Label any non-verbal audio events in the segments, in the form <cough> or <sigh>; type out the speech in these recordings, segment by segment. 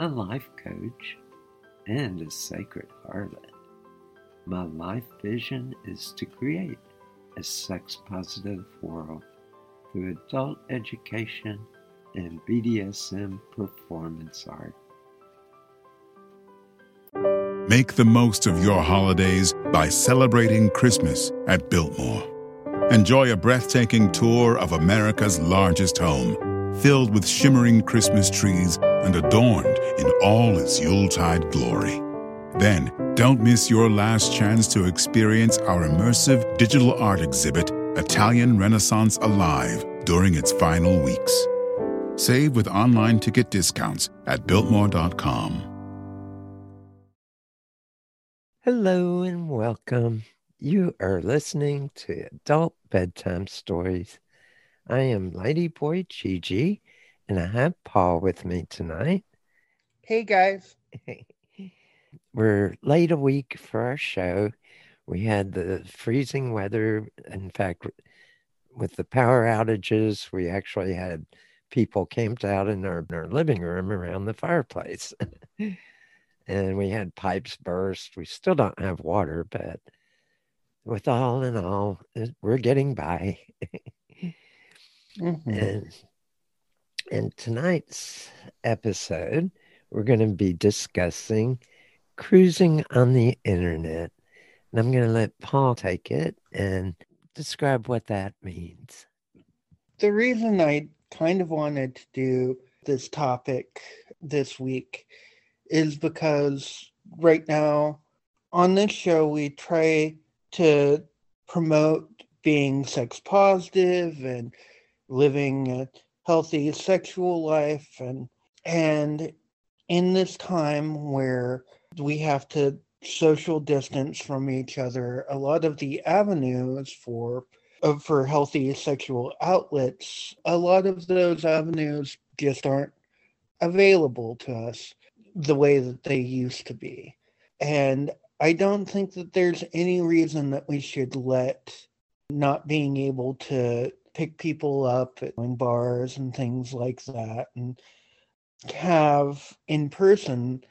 a life coach, and a sacred harlot. My life vision is to create a sex positive world through adult education and BDSM performance art. Make the most of your holidays by celebrating Christmas at Biltmore. Enjoy a breathtaking tour of America's largest home, filled with shimmering Christmas trees and adorned in all its Yuletide glory. Then, don't miss your last chance to experience our immersive digital art exhibit, Italian Renaissance Alive, during its final weeks. Save with online ticket discounts at Biltmore.com. Hello and welcome. You are listening to Adult Bedtime Stories. I am Ladyboy Gigi and I have Paul with me tonight. Hey guys. <laughs> We're late a week for our show. We had the freezing weather. In fact, with the power outages, we actually had people camped out in our, in our living room around the fireplace. <laughs> and we had pipes burst. We still don't have water, but with all in all, we're getting by. <laughs> mm-hmm. And in tonight's episode, we're going to be discussing cruising on the internet. And I'm going to let Paul take it and describe what that means. The reason I kind of wanted to do this topic this week is because right now on this show, we try to promote being sex positive and living healthy sexual life and and in this time where we have to social distance from each other a lot of the avenues for uh, for healthy sexual outlets a lot of those avenues just aren't available to us the way that they used to be. And i don't think that there's any reason that we should let not being able to pick people up at bars and things like that and have in person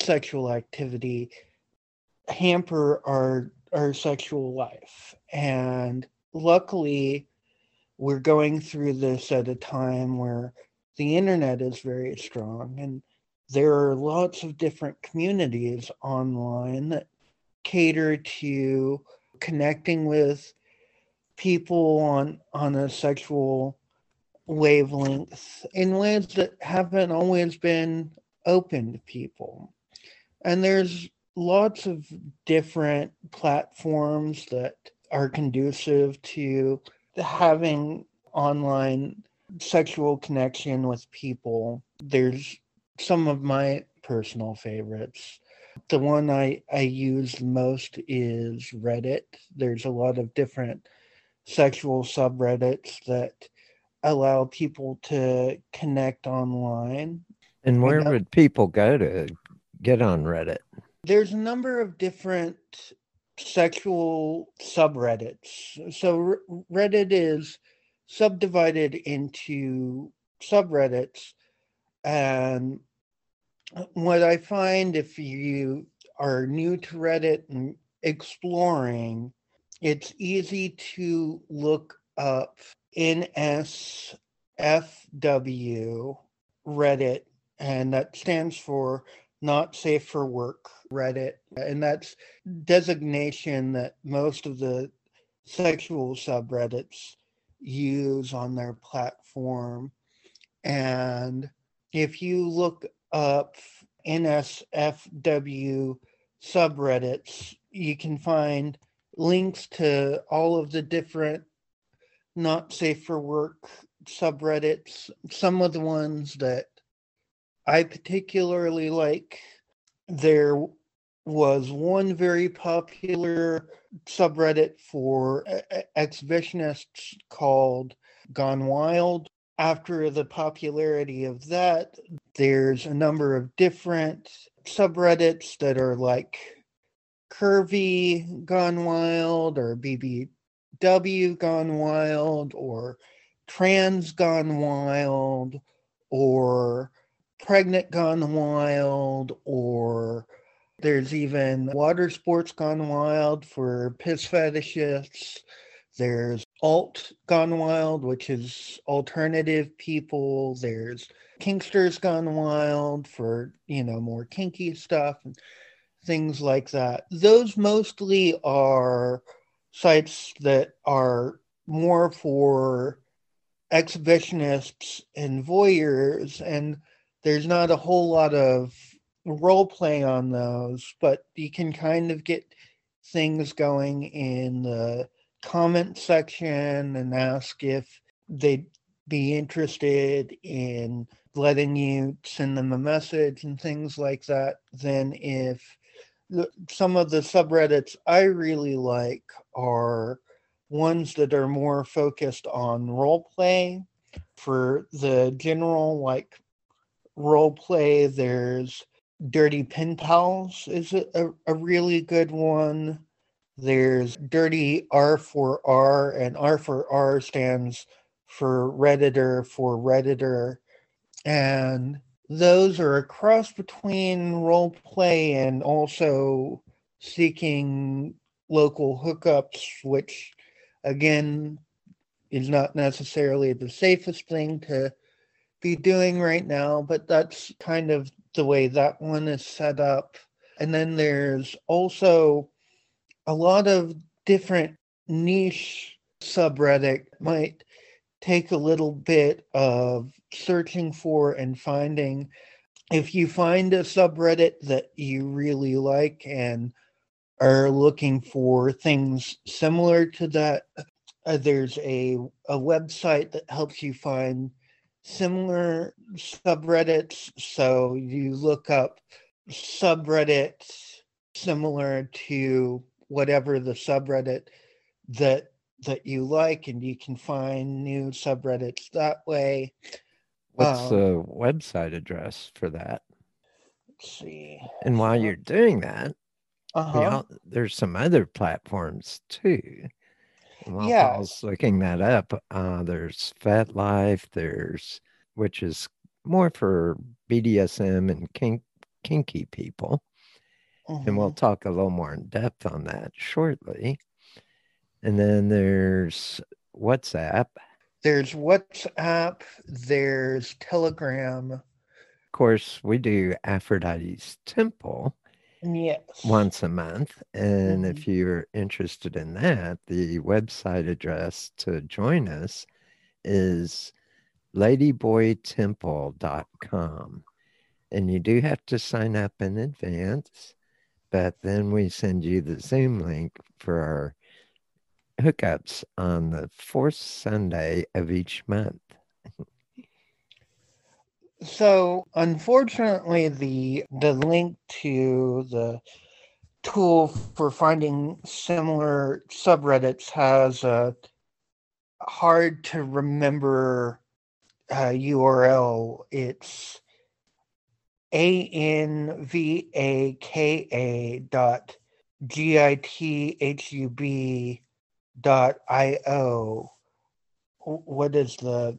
sexual activity hamper our our sexual life. And luckily we're going through this at a time where the internet is very strong and there are lots of different communities online that cater to connecting with people on on a sexual wavelength in ways that haven't always been open to people. And there's lots of different platforms that are conducive to having online sexual connection with people. There's some of my personal favorites. The one I, I use most is Reddit. There's a lot of different sexual subreddits that allow people to connect online. And where would people go to get on Reddit? There's a number of different sexual subreddits. So Reddit is subdivided into subreddits. And what I find if you are new to Reddit and exploring, it's easy to look up NSFW Reddit, and that stands for Not Safe for Work Reddit. And that's designation that most of the sexual subreddits use on their platform. And if you look up NSFW subreddits, you can find links to all of the different not safe for work subreddits. Some of the ones that I particularly like, there was one very popular subreddit for exhibitionists called Gone Wild. After the popularity of that, there's a number of different subreddits that are like Curvy Gone Wild or BBW Gone Wild or Trans Gone Wild or Pregnant Gone Wild or there's even water sports gone wild for piss fetishists. There's alt gone wild, which is alternative people. There's kinksters gone wild for, you know, more kinky stuff things like that. Those mostly are sites that are more for exhibitionists and voyeurs and there's not a whole lot of role play on those, but you can kind of get things going in the comment section and ask if they'd be interested in letting you send them a message and things like that. Then, if some of the subreddits I really like are ones that are more focused on role play. For the general like role play, there's Dirty Pen Pals is a, a really good one. There's Dirty R4R, and R4R stands for Redditor for Redditor. And those are a cross between role play and also seeking local hookups, which again is not necessarily the safest thing to be doing right now, but that's kind of the way that one is set up. And then there's also a lot of different niche subreddit might take a little bit of searching for and finding. If you find a subreddit that you really like and are looking for things similar to that, uh, there's a, a website that helps you find similar subreddits. So you look up subreddits similar to whatever the subreddit that that you like and you can find new subreddits that way what's um, the website address for that let's see and while you're doing that uh-huh. there's some other platforms too while yeah. was looking that up, uh, there's FetLife, there's which is more for BDSM and kink, kinky people. Mm-hmm. And we'll mm-hmm. talk a little more in depth on that shortly. And then there's WhatsApp. There's WhatsApp, there's Telegram. Of course, we do Aphrodite's Temple Yes. Once a month. And mm-hmm. if you're interested in that, the website address to join us is ladyboytemple.com. And you do have to sign up in advance. but then we send you the Zoom link for our hookups on the fourth Sunday of each month. so unfortunately the the link to the tool for finding similar subreddits has a hard to remember uh, URL. It's a N V A K A dot G I T H U B dot I O. What is the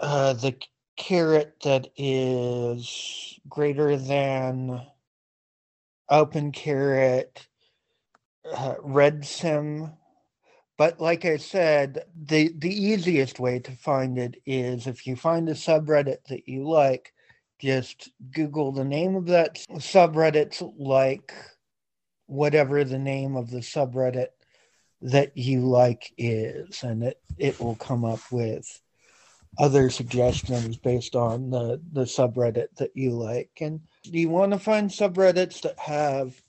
uh, the caret that is greater than open caret uh, red sim but like I said, the the easiest way to find it is if you find a subreddit that you like, just Google the name of that subreddit, like whatever the name of the subreddit that you like is, and it, it will come up with other suggestions based on the, the subreddit that you like. And do you want to find subreddits that have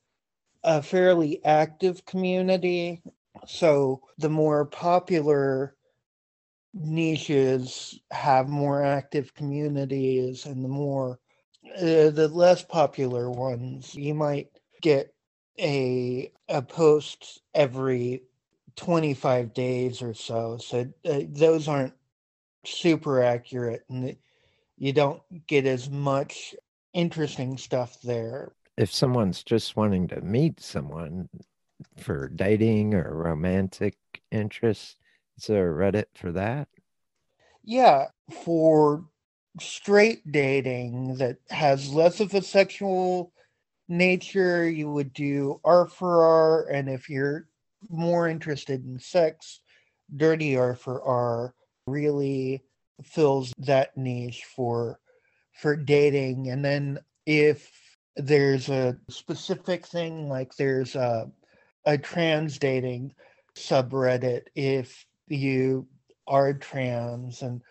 a fairly active community. So the more popular niches have more active communities and the more uh, the less popular ones you might get a a post every 25 days or so so uh, those aren't super accurate and you don't get as much interesting stuff there if someone's just wanting to meet someone for dating or romantic interests is there a Reddit for that? Yeah, for straight dating that has less of a sexual nature, you would do R for R, and if you're more interested in sex, Dirty R for R really fills that niche for for dating. And then if there's a specific thing like there's a a trans dating subreddit, if you are trans and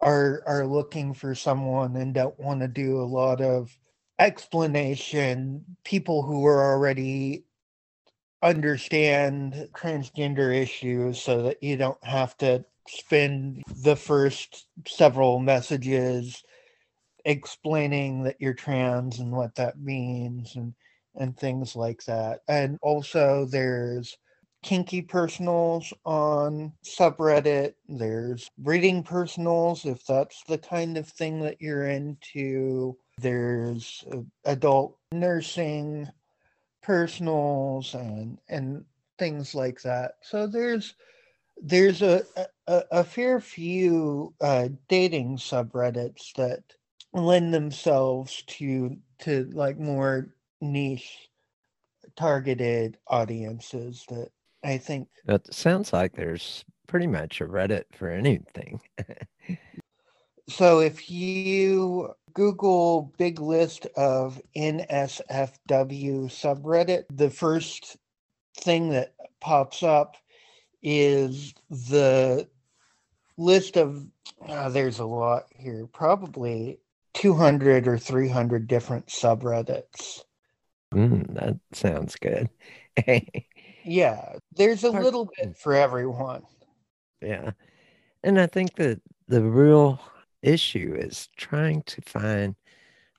are are looking for someone and don't want to do a lot of explanation people who are already understand transgender issues so that you don't have to spend the first several messages explaining that you're trans and what that means and and things like that and also there's kinky personals on subreddit. There's reading personals if that's the kind of thing that you're into. There's uh, adult nursing personals and and things like that. So there's there's a a, a fair few uh, dating subreddits that lend themselves to to like more niche targeted audiences that I think that sounds like there's pretty much a Reddit for anything. <laughs> so if you Google big list of NSFW subreddit, the first thing that pops up is the list of uh, there's a lot here, probably 200 or 300 different subreddits. Mm, that sounds good. <laughs> Yeah, there's a little bit for everyone. Yeah. And I think that the real issue is trying to find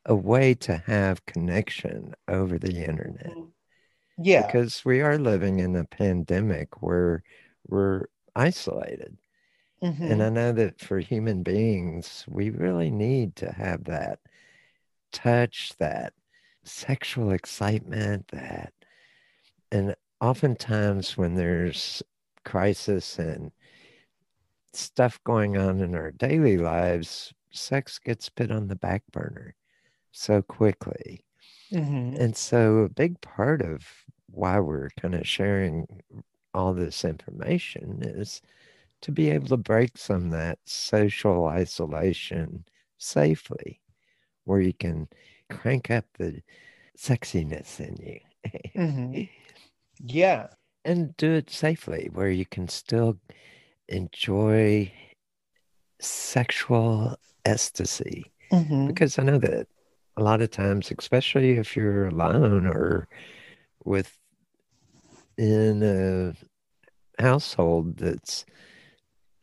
a way to have connection over the internet. Mm, yeah. Because we are living in a pandemic where we're isolated. Mm-hmm. And I know that for human beings, we really need to have that touch, that sexual excitement, that and oftentimes when there's crisis and stuff going on in our daily lives, sex gets put on the back burner so quickly. Mm-hmm. And so, a big part of why we're kind of sharing all this information is to be able to break some of that social isolation safely, where you can crank up the sexiness in you. Mm-hmm. <laughs> Yeah. And do it safely where you can still enjoy sexual ecstasy. Mm-hmm. Because I know that a lot of times, especially if you're alone or with in a household that's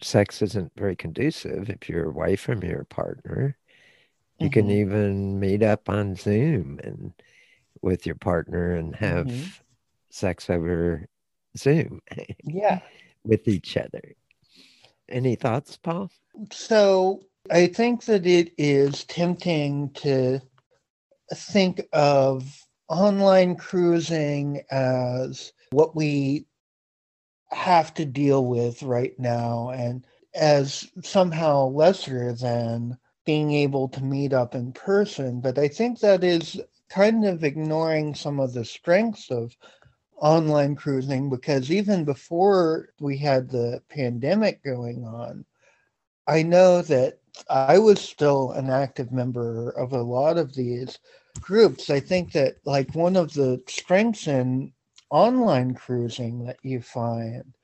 sex isn't very conducive if you're away from your partner you mm-hmm. can even meet up on zoom and with your partner and have mm-hmm. sex over zoom yeah <laughs> with each other any thoughts paul so i think that it is tempting to think of online cruising as what we have to deal with right now and as somehow lesser than being able to meet up in person. But I think that is kind of ignoring some of the strengths of online cruising because even before we had the pandemic going on, I know that I was still an active member of a lot of these groups. I think that like one of the strengths in online cruising that you find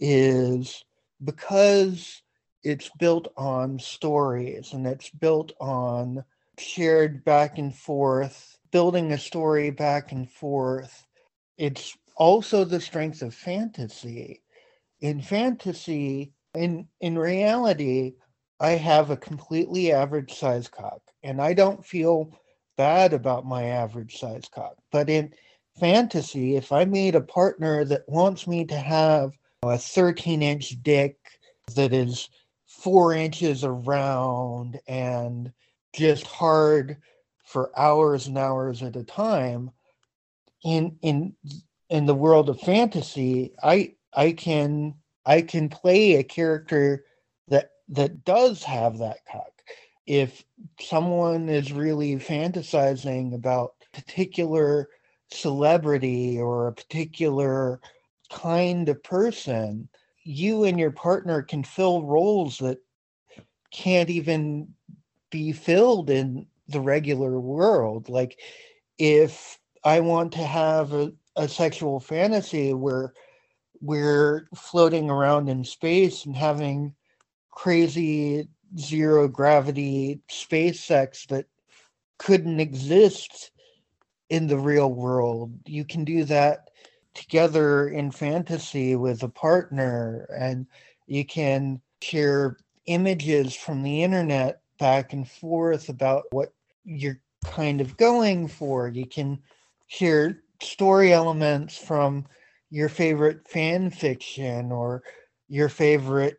is because it's built on stories and it's built on shared back and forth, building a story back and forth. It's also the strength of fantasy. In fantasy, in in reality, I have a completely average size cock, and I don't feel bad about my average size cock. But in fantasy, if I meet a partner that wants me to have a 13 inch dick that is four inches around and just hard for hours and hours at a time, in in in the world of fantasy, I I can I can play a character that that does have that cock. If someone is really fantasizing about particular celebrity or a particular kind of person, you and your partner can fill roles that can't even be filled in the regular world. Like if I want to have a, a sexual fantasy where we're floating around in space and having crazy zero gravity space sex that couldn't exist in the real world. You can do that together in fantasy with a partner, and you can share images from the internet back and forth about what you're kind of going for. You can share story elements from your favorite fan fiction or your favorite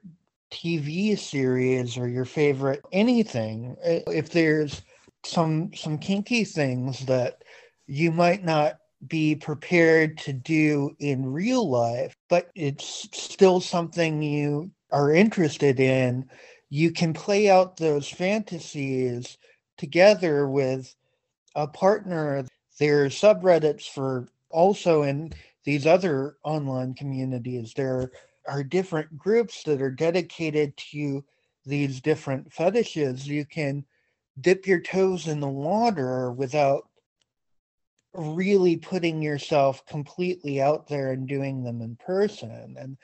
TV series or your favorite anything. If there's some some kinky things that you might not be prepared to do in real life, but it's still something you are interested in, you can play out those fantasies together with a partner. There are subreddits for also in these other online communities. There are different groups that are dedicated to these different fetishes. You can dip your toes in the water without really putting yourself completely out there and doing them in person. And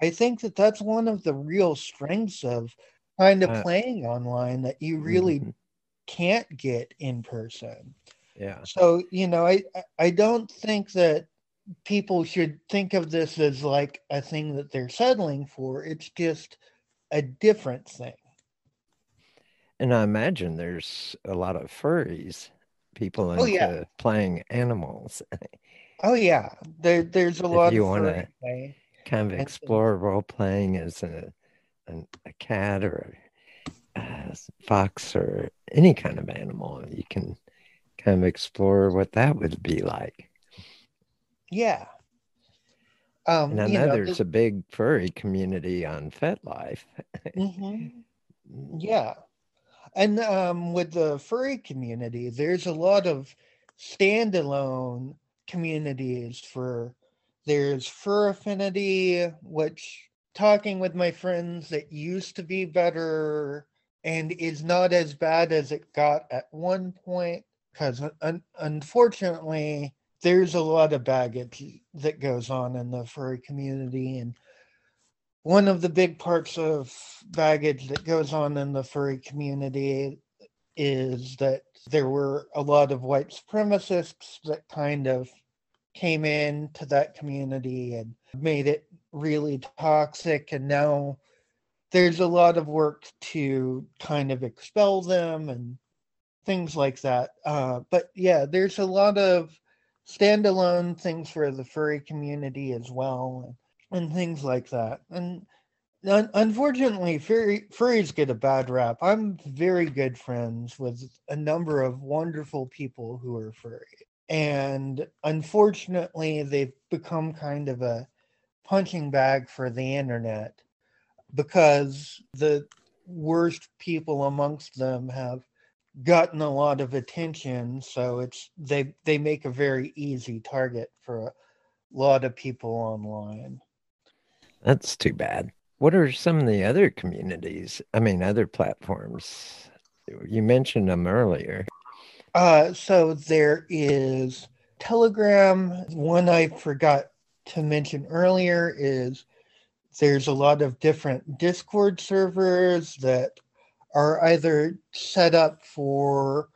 I think that that's one of the real strengths of kind of uh, playing online that you really mm-hmm. can't get in person. Yeah. So, you know, I I don't think that people should think of this as like a thing that they're settling for. It's just a different thing. And I imagine there's a lot of furries people oh, into oh, yeah. playing animals. <laughs> oh yeah, there, there's a if lot. You want to kind of explore role playing as a, a, a cat or a, a fox or any kind of animal, you can kind of explore what that would be like. Yeah. Um, and I know, know there's a big furry community on FetLife. mm-hmm. <laughs> Yeah. And um, with the furry community, there's a lot of standalone communities for there's fur affinity, which talking with my friends that used to be better and is not as bad as it got at one point because un- unfortunately there's a lot of baggage that goes on in the furry community and one of the big parts of baggage that goes on in the furry community is that there were a lot of white supremacists that kind of came into that community and made it really toxic and now there's a lot of work to kind of expel them and things like that uh, but yeah there's a lot of standalone things for the furry community as well and, and things like that and unfortunately furry, furries get a bad rap. I'm very good friends with a number of wonderful people who are furry and unfortunately they've become kind of a punching bag for the internet because the worst people amongst them have gotten a lot of attention so it's they they make a very easy target for a lot of people online. That's too bad. What are some of the other communities i mean other platforms? You mentioned them earlier. Uh so there is telegram. One i forgot to mention earlier is there's a lot of different Discord servers that are either set up for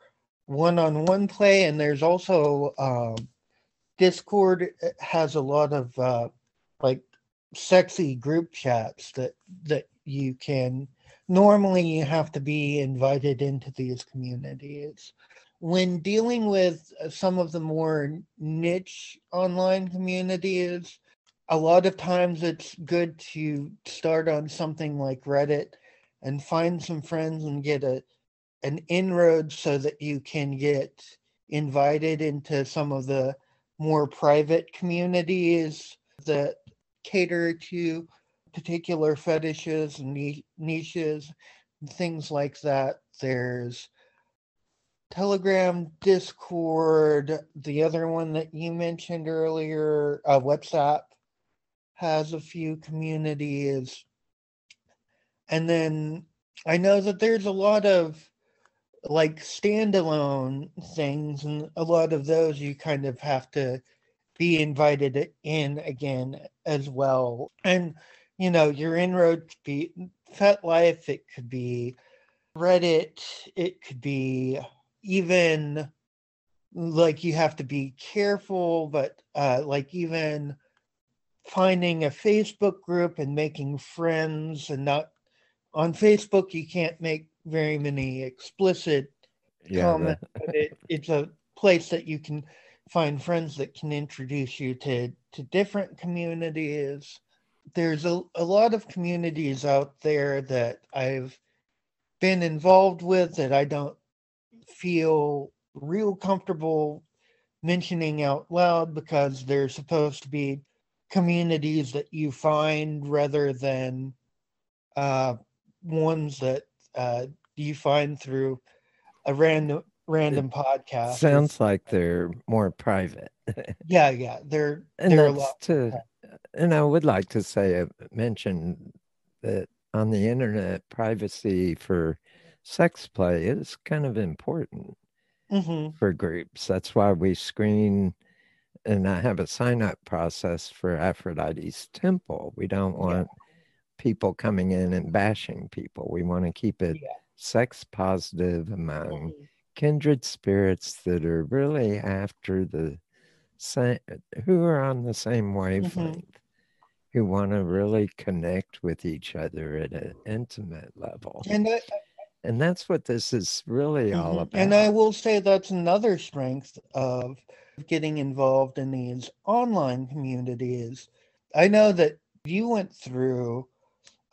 one-on-one play, and there's also um, Discord has a lot of uh, like sexy group chats that that you can. Normally, you have to be invited into these communities. When dealing with some of the more niche online communities, a lot of times it's good to start on something like Reddit and find some friends and get a an inroad so that you can get invited into some of the more private communities that cater to particular fetishes and niches and things like that. There's Telegram, Discord, the other one that you mentioned earlier, uh, WhatsApp has a few communities. And then I know that there's a lot of like standalone things, and a lot of those you kind of have to be invited in again as well. And you know, your inroad could be FetLife, it could be Reddit, it could be even like you have to be careful, but uh, like even finding a Facebook group and making friends and not on Facebook you can't make very many explicit yeah, comments, but it, it's a place that you can find friends that can introduce you to to different communities. There's a, a lot of communities out there that I've been involved with that I don't feel real comfortable mentioning out loud because they're supposed to be communities that you find rather than uh, ones that uh, you find through a random random podcast. Sounds like they're more private. <laughs> yeah, yeah, they're and they're that's to, and I would like to say uh, mention that on the internet, privacy for sex play is kind of important mm-hmm. for groups. That's why we screen and I have a sign up process for Aphrodite's temple. We don't want yeah. People coming in and bashing people. We want to keep it yeah. sex positive among mm-hmm. kindred spirits that are really after the same, who are on the same mm-hmm. wavelength, mm-hmm. who want to really connect with each other at an intimate level. And I, and that's what this is really mm-hmm. all about. And I will say that's another strength of getting involved in these online communities. I know that you went through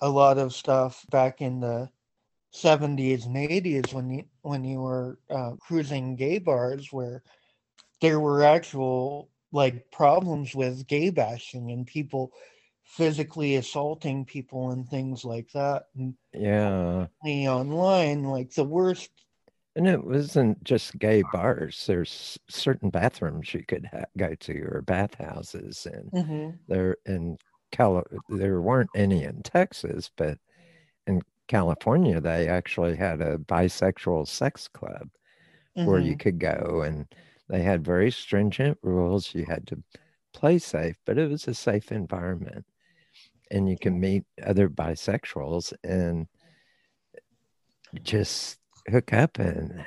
a lot of stuff back in the 70s and 80s when you when you were uh, cruising gay bars where there were actual like problems with gay bashing and people physically assaulting people and things like that and yeah online like the worst and it wasn't just gay bars. There's certain bathrooms you could ha- go to or bathhouses, and mm-hmm. there in Cali- there weren't any in Texas, but in California they actually had a bisexual sex club mm-hmm. where you mm-hmm. could go, and they had very stringent rules. You had to play safe, but it was a safe environment, and you can meet other bisexuals and just hook up and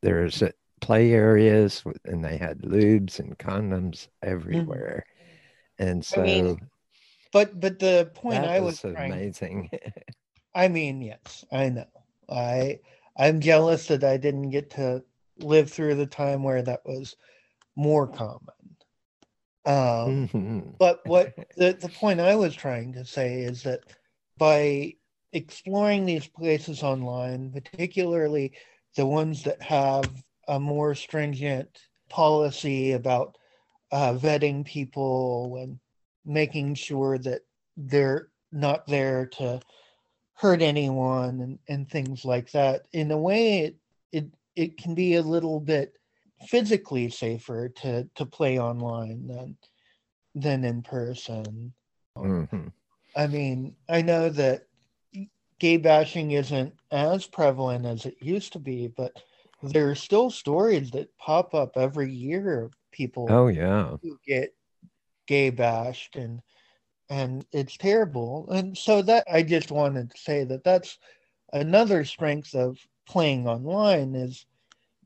there's play areas and they had lubes and condoms everywhere. Mm-hmm. And so I mean, but but the point I was, was amazing. Trying, I mean, yes, I know. I I'm jealous that I didn't get to live through the time where that was more common. Um, mm-hmm. But what <laughs> the, the point I was trying to say is that by exploring these places online, particularly the ones that have a more stringent policy about uh, vetting people and making sure that they're not there to hurt anyone and, and things like that. In a way, it, it it can be a little bit physically safer to to play online than than in person. Mm-hmm. I mean, I know that gay bashing isn't as prevalent as it used to be, but there are still stories that pop up every year of people oh yeah who get gay bashed and and it's terrible. And so that i just wanted to say that that's another strength of playing online is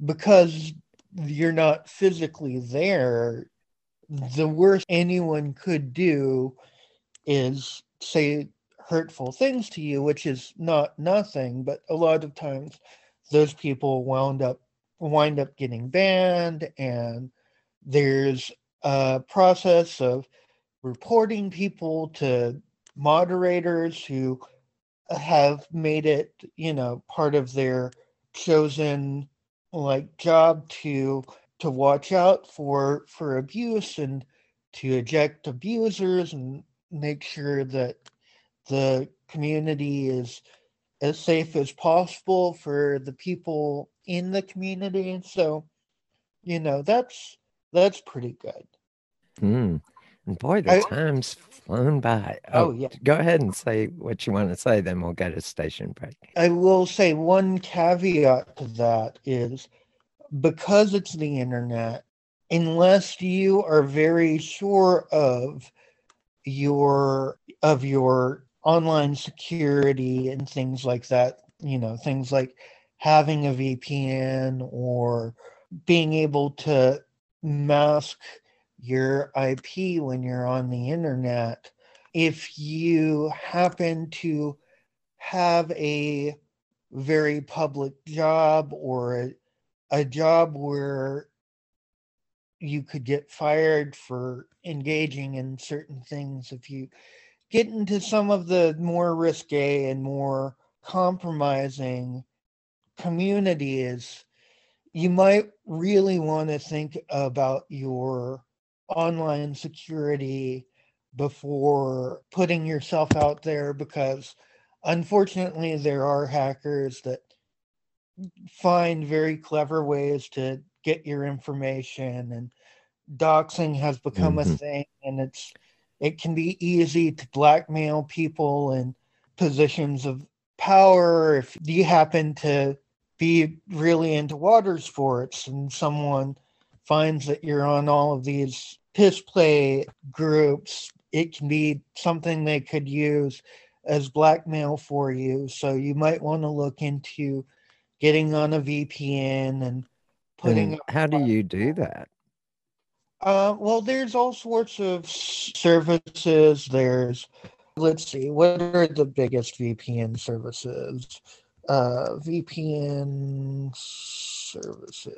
because you're not physically there the worst anyone could do is say hurtful things to you which is not nothing but a lot of times those people wound up wind up getting banned and there's a process of reporting people to moderators who have made it you know part of their chosen like job to to watch out for for abuse and to eject abusers and make sure that the community is as safe as possible for the people in the community. And so, you know, that's that's pretty good. Mm. And boy, the I, time's flown by. Oh, oh, yeah. Go ahead and say what you want to say, then we'll get a station break. I will say one caveat to that is because it's the internet, unless you are very sure of your of your online security and things like that, you know, things like having a VPN or being able to mask your IP when you're on the internet. If you happen to have a very public job or a, a job where you could get fired for engaging in certain things if you get into some of the more risque and more compromising communities, you might really want to think about your online security before putting yourself out there because unfortunately there are hackers that find very clever ways to get your information and doxing has become mm-hmm. a thing and it's it can be easy to blackmail people in positions of power if you happen to be really into water sports and someone finds that you're on all of these piss play groups it can be something they could use as blackmail for you so you might want to look into getting on a vpn and putting and how do you do that uh, well, there's all sorts of services. There's, let's see, what are the biggest VPN services? Uh, VPN services.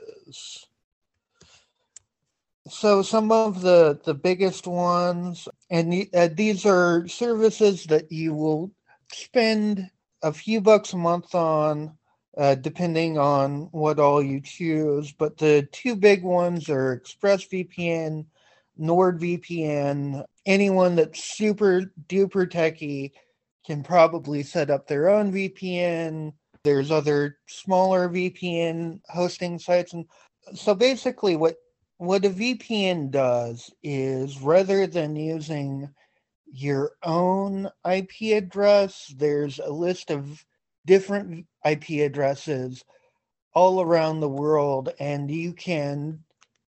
So some of the the biggest ones, and uh, these are services that you will spend a few bucks a month on uh, depending on what all you choose. But the two big ones are ExpressVPN, NordVPN. Anyone that's super duper techie can probably set up their own VPN. There's other smaller VPN hosting sites. And so basically, what what a VPN does is rather than using your own IP address, there's a list of different IP addresses all around the world, and you can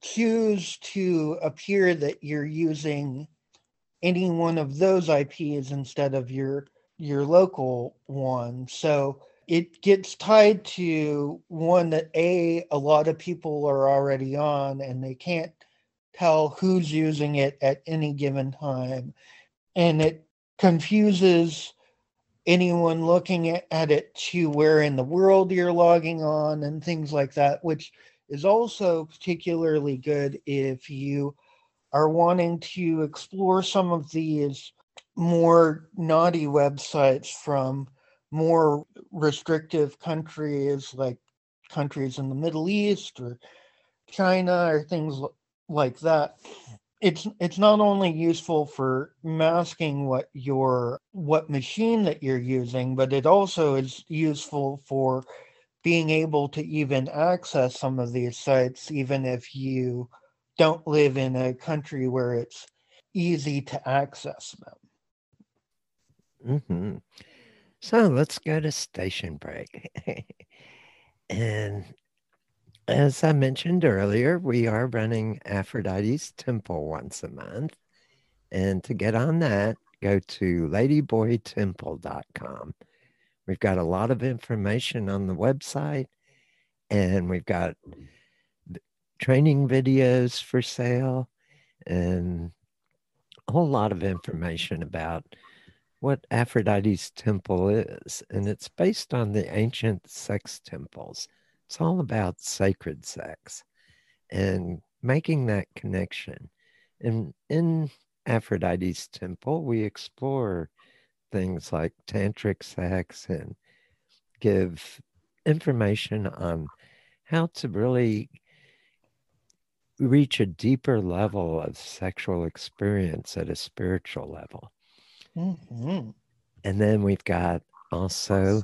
choose to appear that you're using any one of those IPs instead of your your local one. So it gets tied to one that a a lot of people are already on and they can't tell who's using it at any given time. And it confuses anyone looking at it to where in the world you're logging on and things like that which is also particularly good if you are wanting to explore some of these more naughty websites from more restrictive countries like countries in the Middle East or China or things like that. It's it's not only useful for masking what your what machine that you're using, but it also is useful for being able to even access some of these sites even if you don't live in a country where it's easy to access them. Mm-hmm. So let's go to station break. <laughs> and as I mentioned earlier, we are running Aphrodite's Temple once a month. And to get on that, go to ladyboytemple.com. We've got a lot of information on the website, and we've got training videos for sale and a whole lot of information about what Aphrodite's temple is. And it's based on the ancient sex temples. It's all about sacred sex and making that connection. And in Aphrodite's temple, we explore things like tantric sex and give information on how to really reach a deeper level of sexual experience at a spiritual level. Mm-hmm. And then we've got also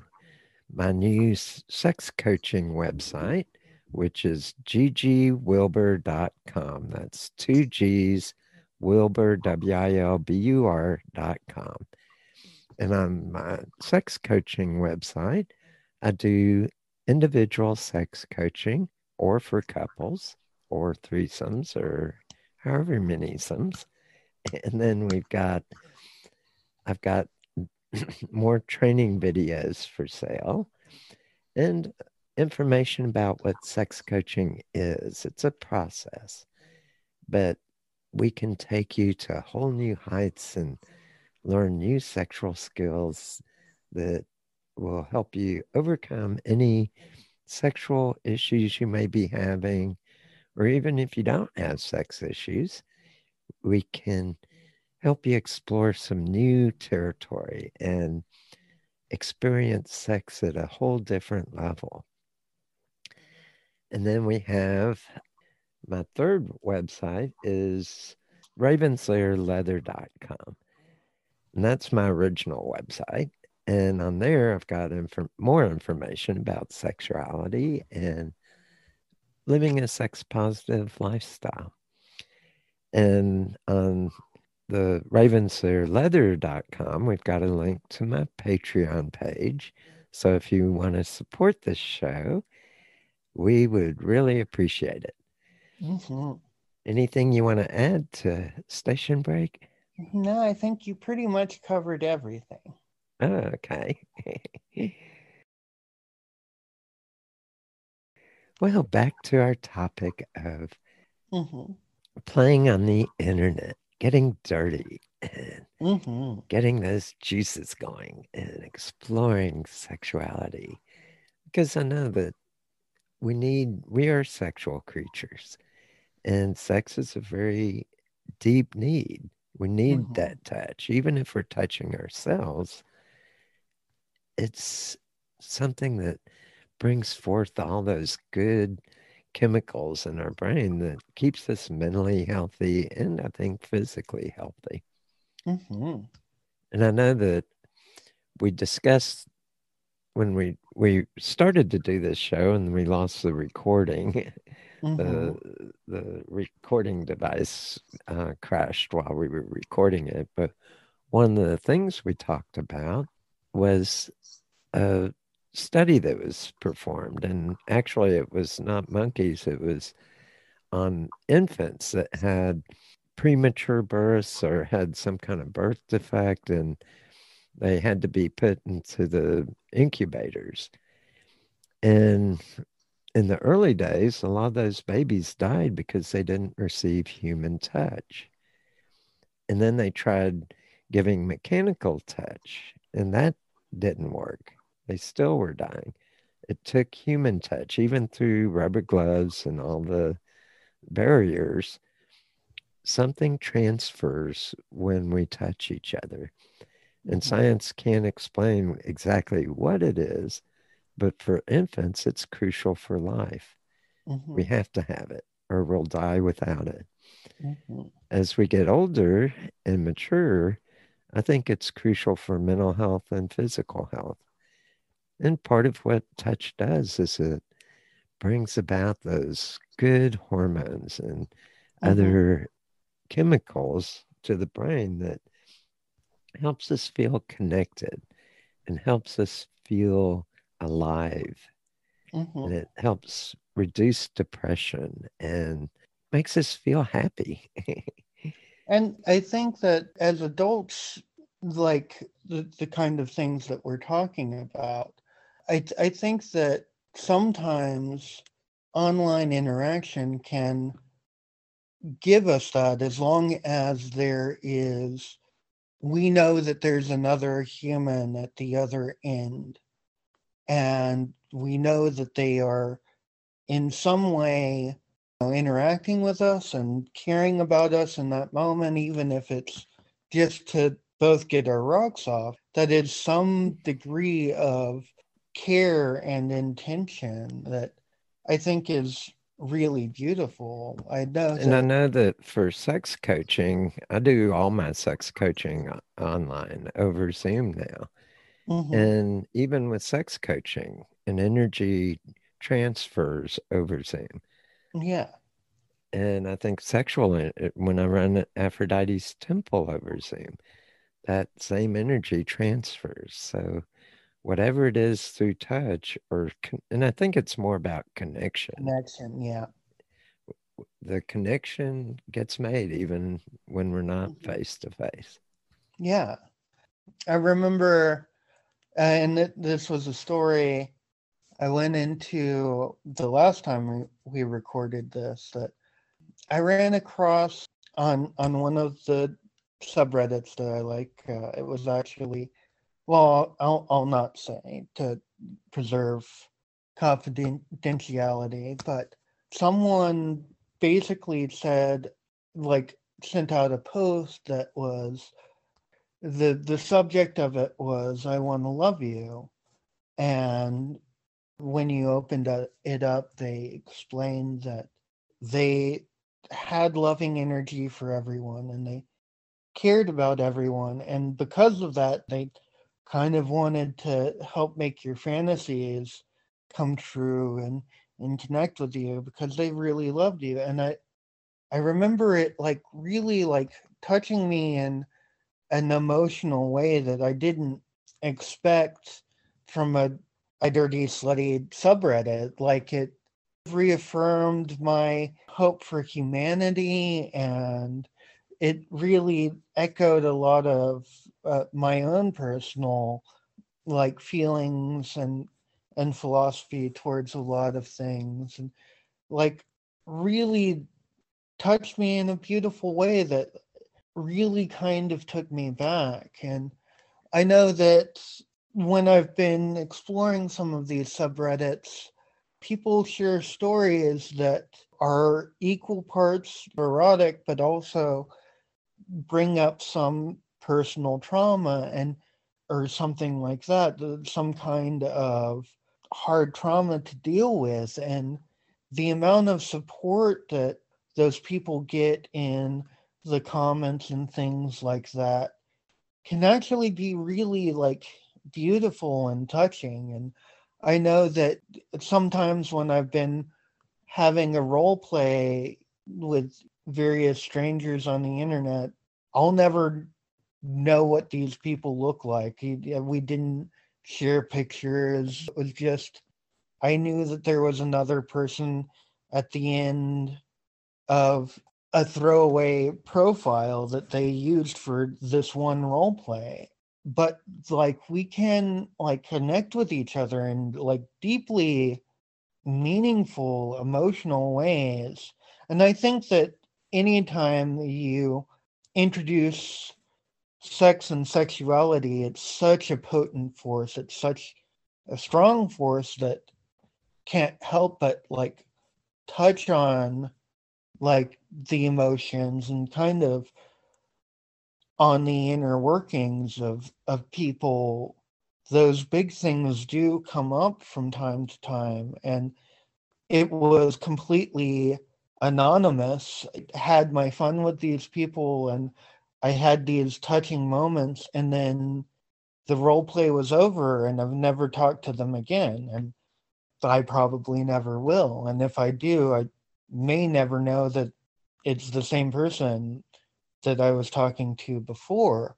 my new sex coaching website, which is ggwilbur.com. That's two G's, Wilbur, W I L B U R.com. And on my sex coaching website, I do individual sex coaching or for couples or threesomes or however many sums. And then we've got, I've got <laughs> more training videos for sale and information about what sex coaching is. It's a process, but we can take you to whole new heights and learn new sexual skills that will help you overcome any sexual issues you may be having or even if you don't have sex issues, we can help you explore some new territory and experience sex at a whole different level. And then we have my third website is ravenslayerleather.com. And that's my original website. And on there, I've got inf- more information about sexuality and living a sex positive lifestyle. And on the ravenslayerleather.com, we've got a link to my Patreon page. So if you want to support this show, we would really appreciate it. Mm-hmm. Anything you want to add to Station Break? No, I think you pretty much covered everything. okay. <laughs> Well, back to our topic of mm-hmm. playing on the internet, getting dirty, and mm-hmm. getting those juices going and exploring sexuality. Because I know that we need, we are sexual creatures, and sex is a very deep need. We need mm-hmm. that touch, even if we're touching ourselves. It's something that brings forth all those good chemicals in our brain that keeps us mentally healthy and I think physically healthy. Mm-hmm. And I know that we discussed when we we started to do this show and we lost the recording. <laughs> Mm-hmm. The the recording device uh, crashed while we were recording it, but one of the things we talked about was uh, study that was performed. And actually, it was not monkeys, it was on infants that had premature births or had some kind of birth defect, and they had to be put into the incubators. And in the early days, a lot of those babies died because they didn't receive human touch. And then they tried giving mechanical touch, and that didn't work. They still were dying. It took human touch, even through rubber gloves and all the barriers. Something transfers when we touch each other. And mm-hmm. science can't explain exactly what it is, but for infants, it's crucial for life. Mm-hmm. We have to have it or we'll die without it. Mm-hmm. As we get older and mature, I think it's crucial for mental health and physical health. And part of what touch does is it brings about those good hormones and mm-hmm. other chemicals to the brain that helps us feel connected and helps us feel alive. Mm-hmm. And it helps reduce depression and makes us feel happy. <laughs> and I think that as adults, like the, the kind of things that we're talking about, I, I think that sometimes online interaction can give us that as long as there is we know that there's another human at the other end. And we know that they are in some way you know, interacting with us and caring about us in that moment even if it's just to both get our rocks off that is some degree of care and intention that i think is really beautiful. I know. And I know that for sex coaching, I do all my sex coaching online over Zoom now. Mm-hmm. And even with sex coaching and energy transfers over Zoom. Yeah. And I think sexual, when I run Aphrodite's temple over Zoom, that same energy transfers. So whatever it is through touch or and i think it's more about connection. Connection yeah. The connection gets made even when we're not face to face. Yeah. I remember uh, and th- this was a story i went into the last time we, we recorded this that i ran across on on one of the subreddits that i like uh, it was actually well, I'll, I'll not say to preserve confidentiality, but someone basically said, like, sent out a post that was the the subject of it was "I want to love you," and when you opened it up, they explained that they had loving energy for everyone and they cared about everyone, and because of that, they kind of wanted to help make your fantasies come true and and connect with you because they really loved you. And i i remember it like really like touching me in an emotional way that i didn't expect from a, a dirty slutty subreddit. Like it reaffirmed my hope for humanity and it really echoed a lot of uh, my own personal like feelings and and philosophy towards a lot of things and like really touched me in a beautiful way that really kind of took me back. And i know that when i've been exploring some of these subreddits people share stories that are equal parts erotic but also bring up some personal trauma and or something like that some kind of hard trauma to deal with. And the amount of support that those people get in the comments and things like that can actually be really like beautiful and touching. And i know that sometimes when i've been having a role play with various strangers on the internet i'll never know what these people look like. We didn't share pictures. It was just, I knew that there was another person at the end of a throwaway profile that they used for this one role play. but like we can like connect with each other in like deeply meaningful emotional ways and i think that anytime you introduce sex and sexuality it's such a potent force it's such a strong force that can't help but like touch on like the emotions and kind of on the inner workings of of people. Those big things do come up from time to time and it was completely anonymous. I had my fun with these people and i had these touching moments and then the role play was over and i've never talked to them again and i probably never will and if i do i may never know that it's the same person that I was talking to before.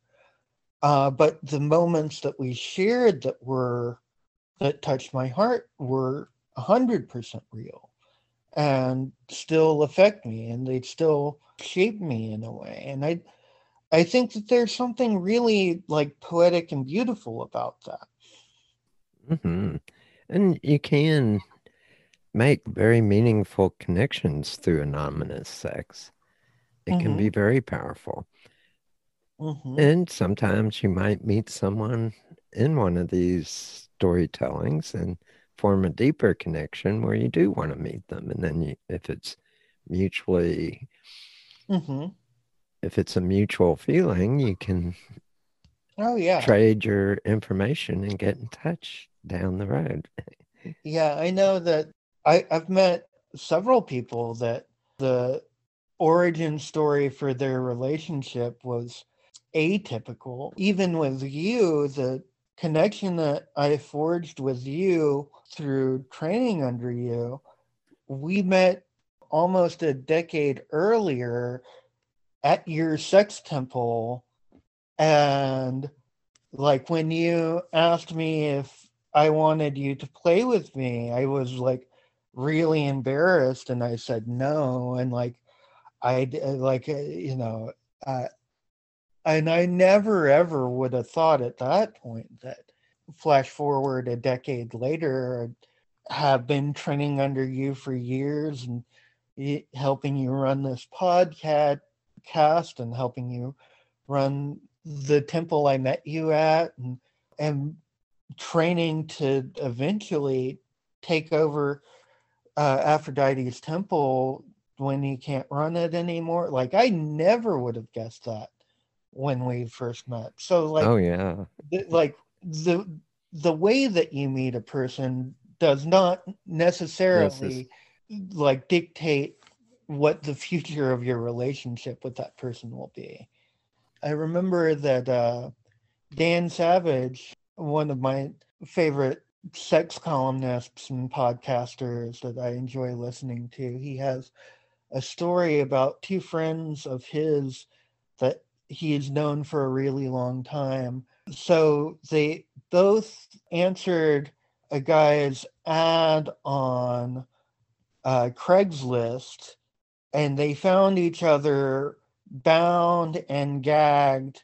Uh, but the moments that we shared that were that touched my heart were hundred percent real and still affect me and they still shape me in a way. And I I think that there's something really like poetic and beautiful about that. Mm-hmm. And you can make very meaningful connections through anonymous sex. It mm-hmm. can be mm-hmm. very powerful. Mm-hmm. And sometimes you might meet someone in one of these storytellings and form a deeper connection where you do want to meet them. And then you, if it's mutually, mm-hmm. If it's a mutual feeling, you can oh yeah trade your information and get in touch down the road. yeah, I know that I, I've met several people that the origin story for their relationship was atypical. Even with you, the connection that I forged with you through training under you, we met almost a decade earlier at your sex temple. And like when you asked me if I wanted you to play with me, I was like really embarrassed and I said no. And like, I like uh, you know, uh, and I never ever would have thought at that point that flash forward a decade later, have been training under you for years and helping you run this podcast cast and helping you run the temple I met you at and and training to eventually take over uh, Aphrodite's temple when he can't run it anymore. Like I never would have guessed that when we first met. So like oh yeah. like the the way that you meet a person does not necessarily yes, like dictate what the future of your relationship with that person will be. I remember that uh, Dan Savage, one of my favorite sex columnists and podcasters that I enjoy listening to, he has a story about two friends of his that he has known for a really long time. So they both answered a guy's ad on uh, Craigslist and they found each other bound and gagged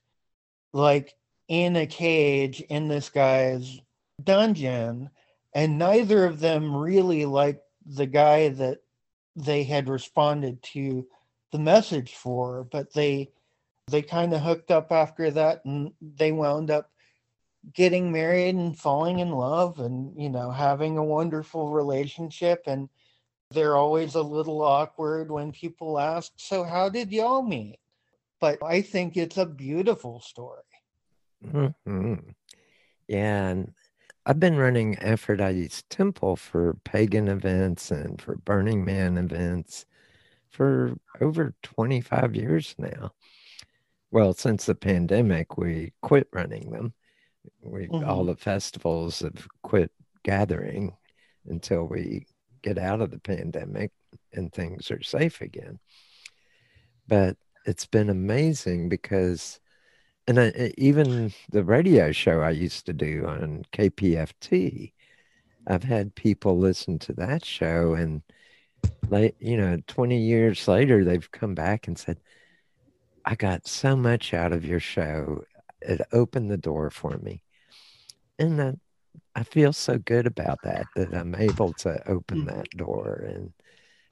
like in a cage in this guy's dungeon and neither of them really liked the guy that they had responded to the message for, but they they kind of hooked up after that and they wound up getting married and falling in love and you know having a wonderful relationship and they're always a little awkward when people ask so how did y'all meet but i think it's a beautiful story mm-hmm. yeah and I've been running Aphrodite's Temple for pagan events and for Burning Man events for over 25 years now. Well, since the pandemic, we quit running them. We mm-hmm. all the festivals have quit gathering until we get out of the pandemic and things are safe again. But it's been amazing because and I, even the radio show I used to do on KPFT, I've had people listen to that show, and like you know, twenty years later, they've come back and said, "I got so much out of your show. it opened the door for me. And that I feel so good about that, that I'm able to open mm. that door and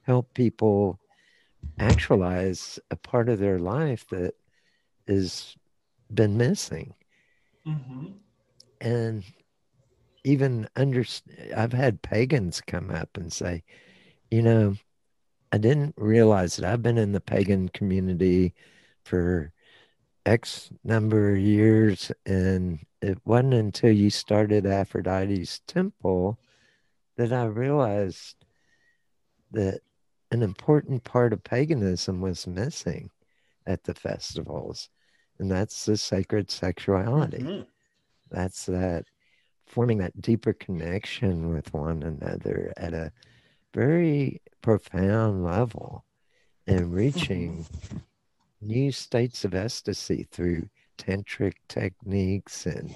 help people actualize a part of their life that has been missing. Mm-hmm. And even under, I've had pagans come up and say, you know, I didn't realize that I've been in the pagan community for X number of years, and it wasn't until you started Aphrodite's temple that I realized that an important part of paganism was missing at the festivals, and that's the sacred sexuality. Mm-hmm. That's that forming that deeper connection with one another at a very profound level and reaching <laughs> new states of ecstasy through tantric techniques and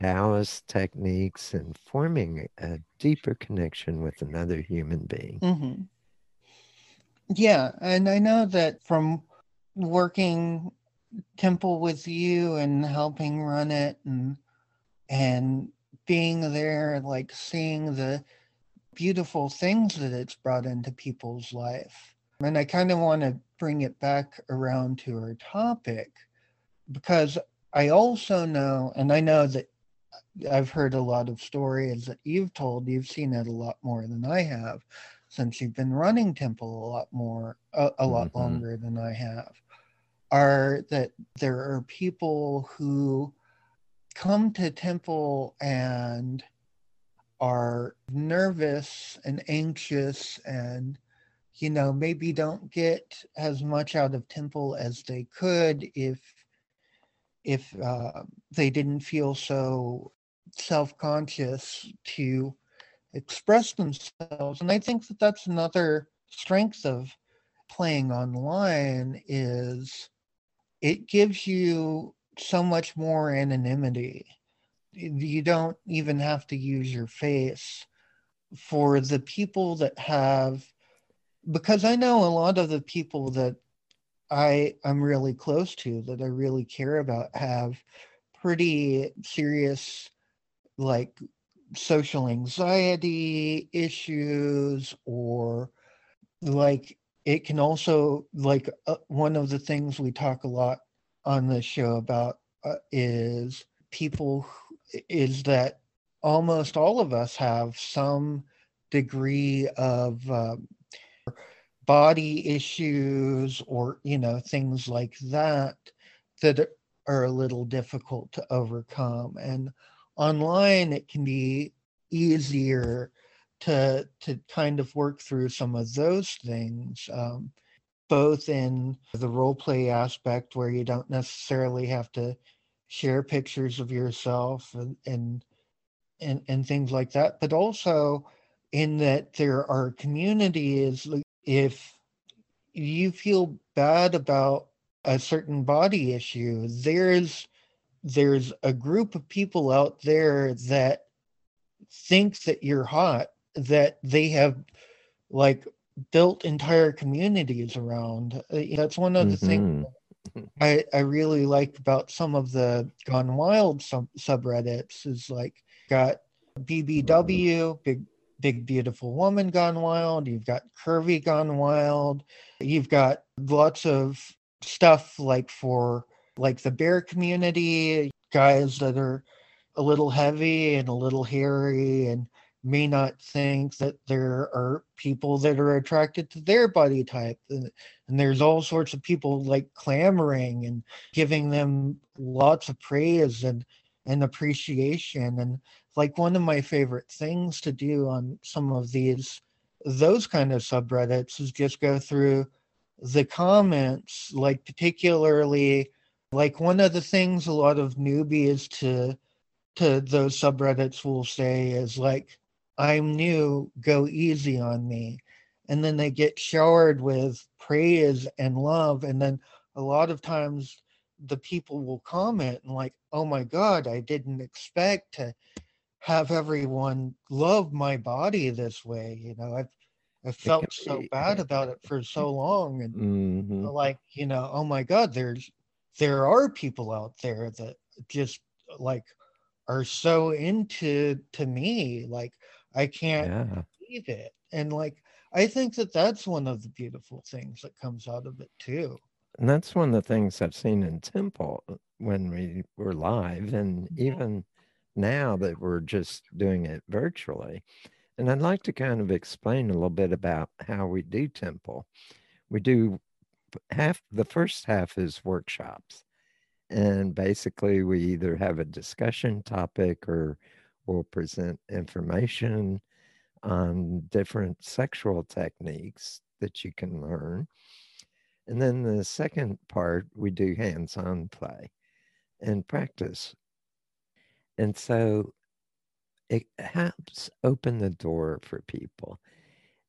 Taoist techniques and forming a deeper connection with another human being. Mm-hmm. Yeah, and I know that from working temple with you and helping run it and and being there like seeing the beautiful things that it's brought into people's life. And I kind of want to bring it back around to our topic because I also know and I know that I've heard a lot of stories that you've told, you've seen it a lot more than I have since you've been running temple a lot more a, a lot mm-hmm. longer than i have are that there are people who come to temple and are nervous and anxious and you know maybe don't get as much out of temple as they could if if uh, they didn't feel so self-conscious to express themselves. And I think that that's another strength of playing online is it gives you so much more anonymity. You don't even have to use your face for the people that have because I know a lot of the people that I I'm really close to that I really care about have pretty serious like social anxiety issues or like it can also like uh, one of the things we talk a lot on the show about uh, is people is that almost all of us have some degree of um, body issues or you know things like that that are a little difficult to overcome. And online it can be easier to to kind of work through some of those things um, both in the role play aspect where you don't necessarily have to share pictures of yourself and and and, and things like that but also in that there are communities if you feel bad about a certain body issue there's there's a group of people out there that think that you're hot that they have like built entire communities around uh, that's one of the mm-hmm. things I, I really like about some of the gone wild sub- subreddits is like got bbw big big beautiful woman gone wild you've got curvy gone wild you've got lots of stuff like for like the bear community, guys that are a little heavy and a little hairy and may not think that there are people that are attracted to their body type. And, and, there's all sorts of people like clamoring and giving them lots of praise and and appreciation and like one of my favorite things to do on some of these those kind of subreddits is just go through the comments like particularly like one of the things a lot of newbies to to those subreddits will say is like, I'm new, go easy on me. And then they get showered with praise and love. And then a lot of times the people will comment and like, oh my God, I didn't expect to have everyone love my body this way. You know, I've I felt so bad about it for so <laughs> long. And mm-hmm. like, you know, oh my God, there's there are people out there that just like are so into to me like i can't yeah. believe it and like i think that that's one of the beautiful things that comes out of it too and that's one of the things i've seen in temple uh, when we were live and mm-hmm. even now that we're just doing it virtually. And i'd like to kind of explain a little bit about how we do temple. We do half the first half is workshops. And basically we either have a discussion topic or we'll present information on different sexual techniques that you can learn and then the second part we do hands-on play and practice and so it helps open the door for people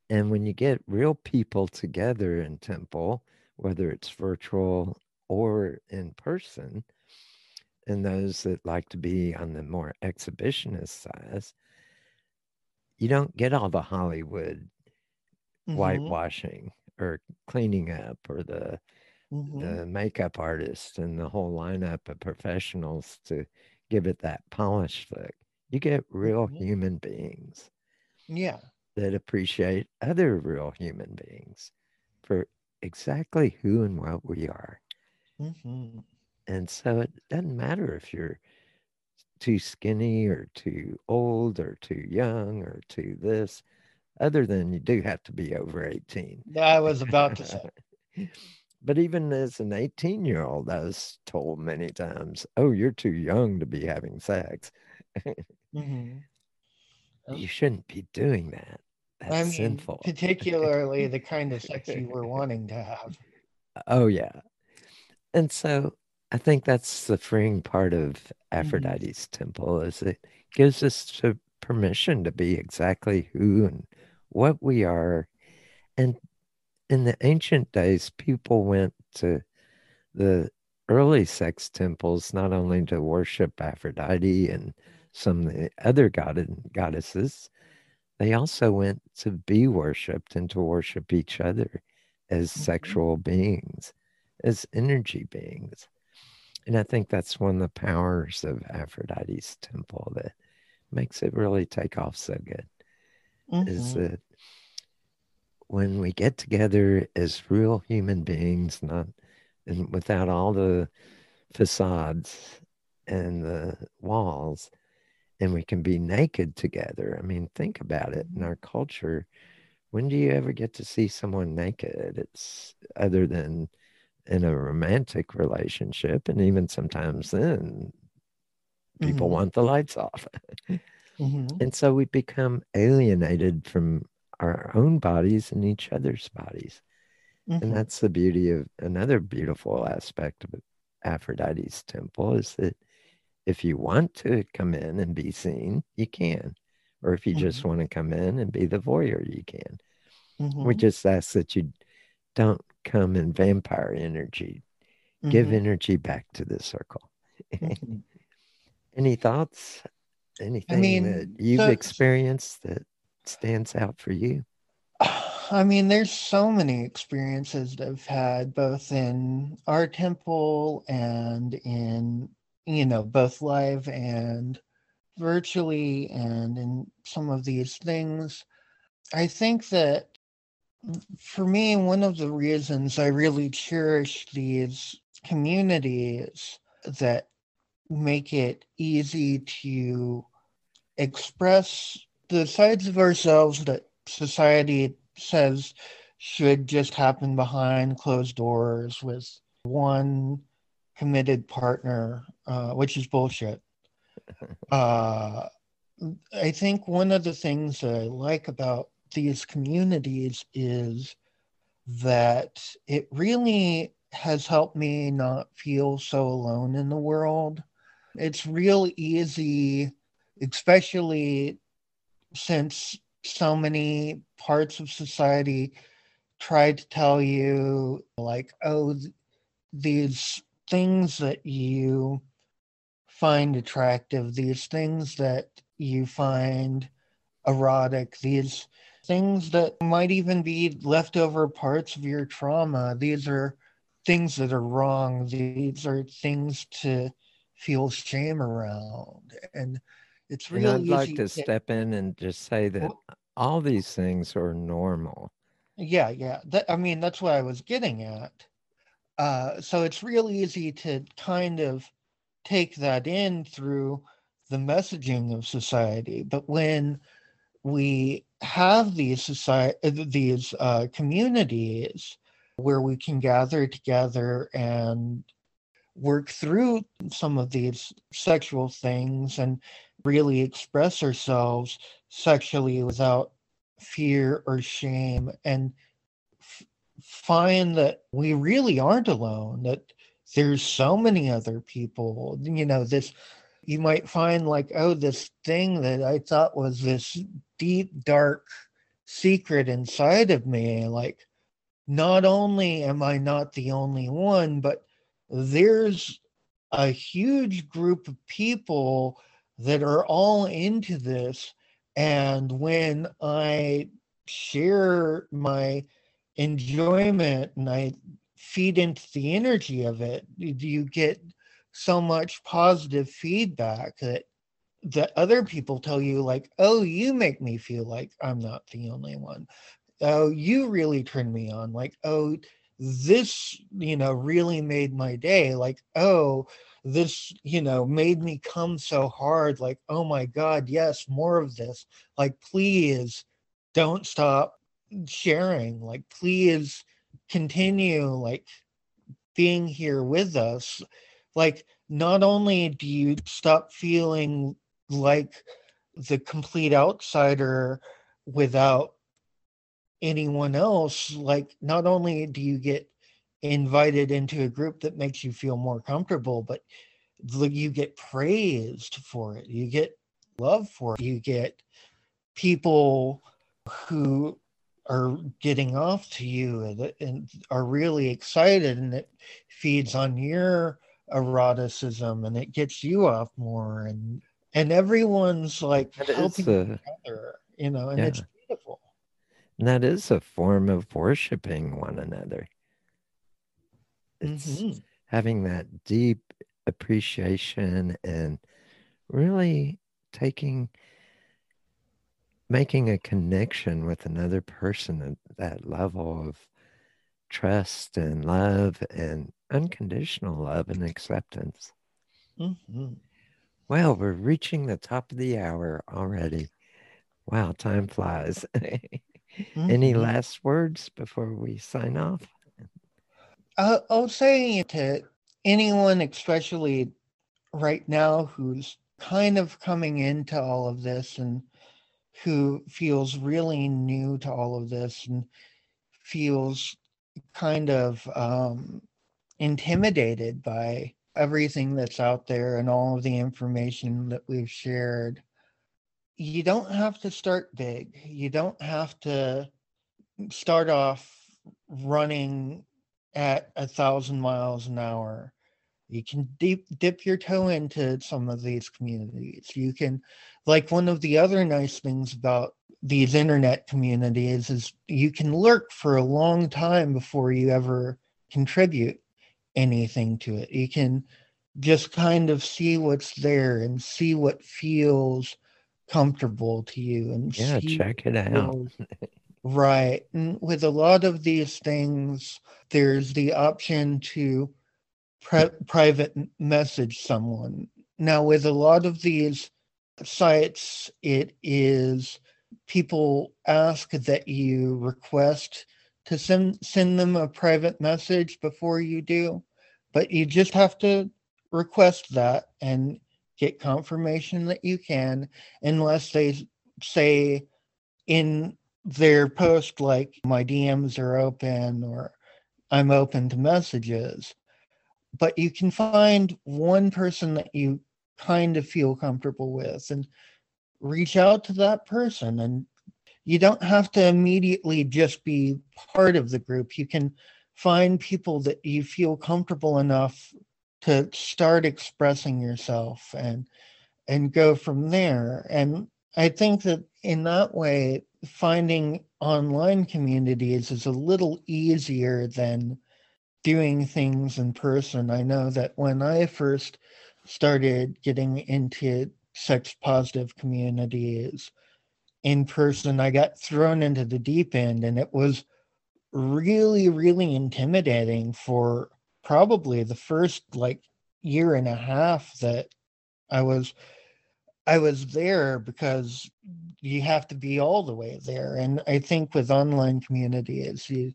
and when you get real people together in temple whether it's virtual or in person. And those that like to be on the more exhibitionist side, you don't get all the Hollywood mm-hmm. whitewashing or cleaning up or the mm-hmm. the makeup artist and the whole lineup of professionals to give it that polished look. You get real mm-hmm. human beings. Yeah. That appreciate other real human beings for exactly who and what we are. Mm-hmm. And so it doesn't matter if you're too skinny or too old or too young or too this, other than you do have to be over 18. I was about to say. <laughs> but even as an 18 year old, I was told many times, oh, you're too young to be having sex. <laughs> mm-hmm. You shouldn't be doing that. That's I mean, sinful. particularly the kind of sex you were <laughs> wanting to have. Oh, yeah and so I think that's the freeing part of mm-hmm. Aphrodite's mm-hmm. temple is it gives us permission to be exactly who and what we are. And in the ancient days, people went to the early sex temples not only to worship Aphrodite and some of the other god goddesses, they also went to be worshipped and to worship each other as mm-hmm. sexual beings as energy beings. And I think that's one of the powers of Aphrodite's temple that makes it really take off so good. Mm-hmm. Is that when we get together as real human beings, not and without all the facades and the walls, and we can be naked together. I mean, think about it in our culture. When do you ever get to see someone naked? It's other than in a romantic relationship and even sometimes then people mm-hmm. want the lights off <laughs> mm-hmm. and so we become alienated from our own bodies and each other's bodies mm-hmm. and that's the beauty of another beautiful aspect of aphrodite's temple is that if you want to come in and be seen you can or if you just mm-hmm. want to come in and be the voyeur you can we mm-hmm. just ask that you don't come in vampire energy. Mm-hmm. Give energy back to the circle. <laughs> Mm-hmm. Any thoughts? Anything I mean, that you've so, experienced that stands out for you? <sighs> I mean, there's so many experiences that I've had both in our temple and in, you know, both live and virtually and in some of these things. I think that for me, one of the reasons I really cherish these communities that make it easy to express the sides of ourselves that society says should just happen behind closed doors with one committed partner, uh, which is bullshit. <laughs> Uh, I think one of the things that I like about these communities is that it really has helped me not feel so alone in the world. It's real easy, especially since so many parts of society try to tell you, like, oh, these things that you find attractive, these things that you find erotic, these things that might even be leftover parts of your trauma. These are things that are wrong. These are things to feel shame around. And it's really I'd like to, to step in and just say that well, all these things are normal. Yeah, yeah. That, I mean, that's what I was getting at. Uh, so it's real easy to kind of take that in through the messaging of society. But when we have these society, these uh, communities where we can gather together and work through some of these sexual things and really express ourselves sexually without fear or shame and f- find that we really aren't alone that there's so many other people you know this you might find like oh this thing that i thought was this deep dark secret inside of me like not only am i not the only one but there's a huge group of people that are all into this. And when I share my enjoyment and I feed into the energy of it, do you get so much positive feedback that that other people tell you like oh you make me feel like i'm not the only one. Oh you really turn me on. Like oh this you know really made my day. Like oh this you know made me come so hard like oh my god yes more of this. Like please don't stop sharing. Like please continue like being here with us. Like not only do you stop feeling like the complete outsider without anyone else like not only do you get invited into a group that makes you feel more comfortable but you get praised for it you get love for it you get people who are getting off to you and, and are really excited and it feeds on your eroticism and it gets you off more and and everyone's like helping each other you know and yeah. it's beautiful and that is a form of worshiping one another. It's mm-hmm. having that deep appreciation and really taking making a connection with another person at that level of trust and love and unconditional love and acceptance. Mm-hmm. Well, we're reaching the top of the hour already. Wow, time flies. <laughs> Mm-hmm. Any last words before we sign off? Uh, I'll say to anyone, especially right now, who's kind of coming into all of this and who feels really new to all of this and feels kind of um, intimidated by everything that's out there and all of the information that we've shared you don't have to start big. You don't have to start off running at a thousand miles an hour. You can deep dip your toe into some of these communities. You can, like one of the other nice things about these internet communities is you can lurk for a long time before you ever contribute anything to it. You can just kind of see what's there and see what feels comfortable to you and yeah check it out <laughs> right. And with a lot of these things there's the option to private message someone. Now with a lot of these sites it is people ask that you request to send send them a private message before you do but you just have to request that and get confirmation that you can, unless they say in their post, like, my DMs are open or I'm open to messages. But you can find one person that you kind of feel comfortable with and reach out to that person. And you don't have to immediately just be part of the group. You can find people that you feel comfortable enough to start expressing yourself and and go from there and i think that in that way finding online communities is a little easier than doing things in person. I know that when I first started getting into sex positive communities in person, I got thrown into the deep end and it was really, really intimidating for probably the first like year and a half that I was I was there because you have to be all the way there. And I think with online communities, you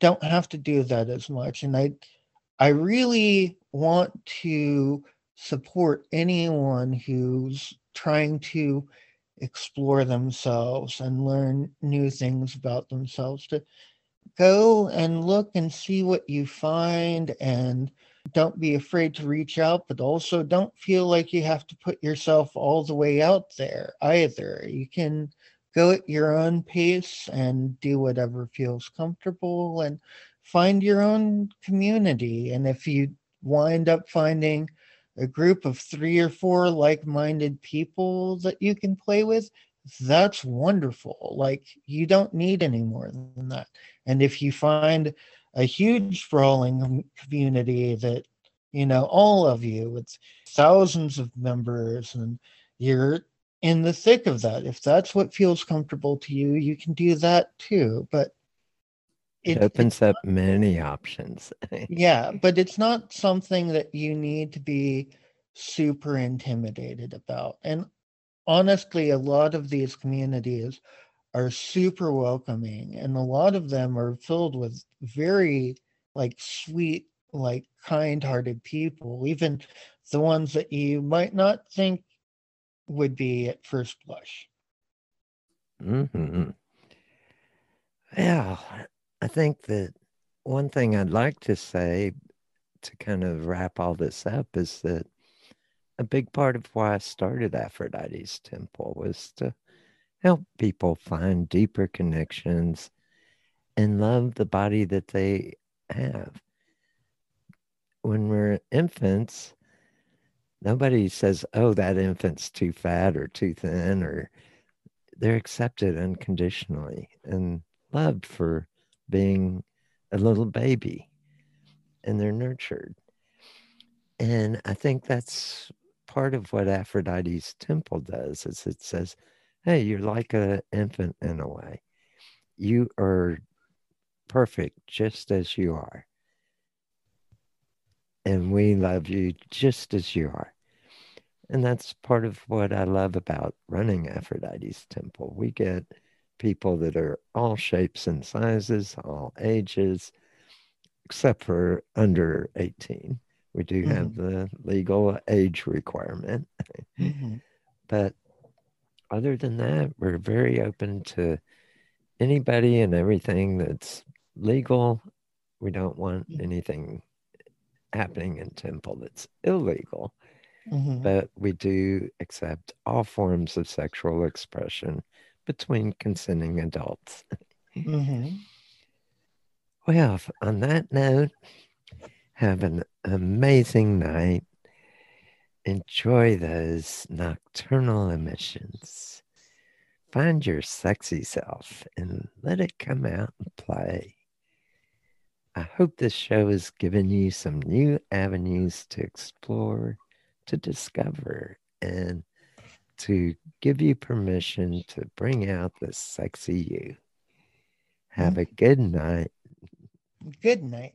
don't have to do that as much. And I I really want to support anyone who's trying to explore themselves and learn new things about themselves to go and look and see what you find and don't be afraid to reach out, but also don't feel like you have to put yourself all the way out there either. You can go at your own pace and do whatever feels comfortable and find your own community. And if you wind up finding a group of three or four like minded people that you can play with, that's wonderful. Like, you don't need any more than that. And if you find a huge rolling community that you know all of you with thousands of members and you're in the thick of that. If that's what feels comfortable to you you can do that too but it, it opens up not, many options. <laughs> Yeah but it's not something that you need to be super intimidated about. And honestly a lot of these communities are super welcoming and a lot of them are filled with very like sweet like kind-hearted people even the ones that you might not think would be at first blush. Hmm yeah i think that one thing i'd like to say to kind of wrap all this up is that a big part of why i started aphrodite's temple was to help people find deeper connections and love the body that they have. When we're infants, nobody says, oh, that infant's too fat or too thin, or they're accepted unconditionally and loved for being a little baby and they're nurtured. And I think that's part of what Aphrodite's temple does is it says, hey, you're like an infant in a way. You are perfect just as you are. And we love you just as you are. And that's part of what I love about running Aphrodite's Temple. We get people that are all shapes and sizes, all ages, except for under 18. We do mm-hmm. have the legal age requirement. <laughs> Mm-hmm. but other than that, we're very open to anybody and everything that's legal. We don't want mm. anything happening in temple that's illegal. Mm-hmm. But we do accept all forms of sexual expression between consenting adults. mm-hmm. <laughs> Well, on that note, have an amazing night Enjoy those nocturnal emissions. Find your sexy self and let it come out and play. I hope this show has given you some new avenues to explore, to discover, and to give you permission to bring out the sexy you. Have mm. a good night. Good night.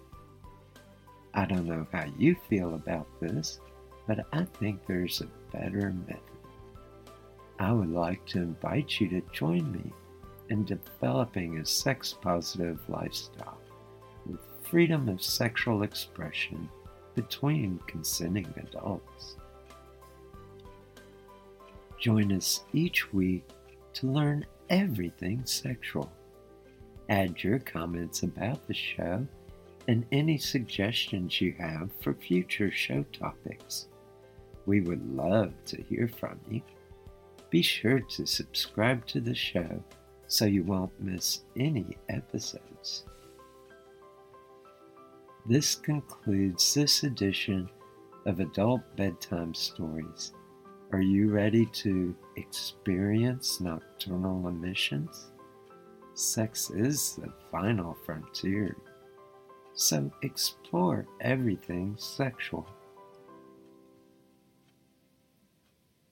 I don't know how you feel about this, but I think there's a better method. I would like to invite you to join me in developing a sex positive lifestyle with freedom of sexual expression between consenting adults. Join us each week to learn everything sexual. Add your comments about the show and any suggestions you have for future show topics. We would love to hear from you. Be sure to subscribe to the show so you won't miss any episodes. This concludes this edition of Adult Bedtime Stories. Are you ready to experience nocturnal emissions? Sex is the final frontier, so explore everything sexual.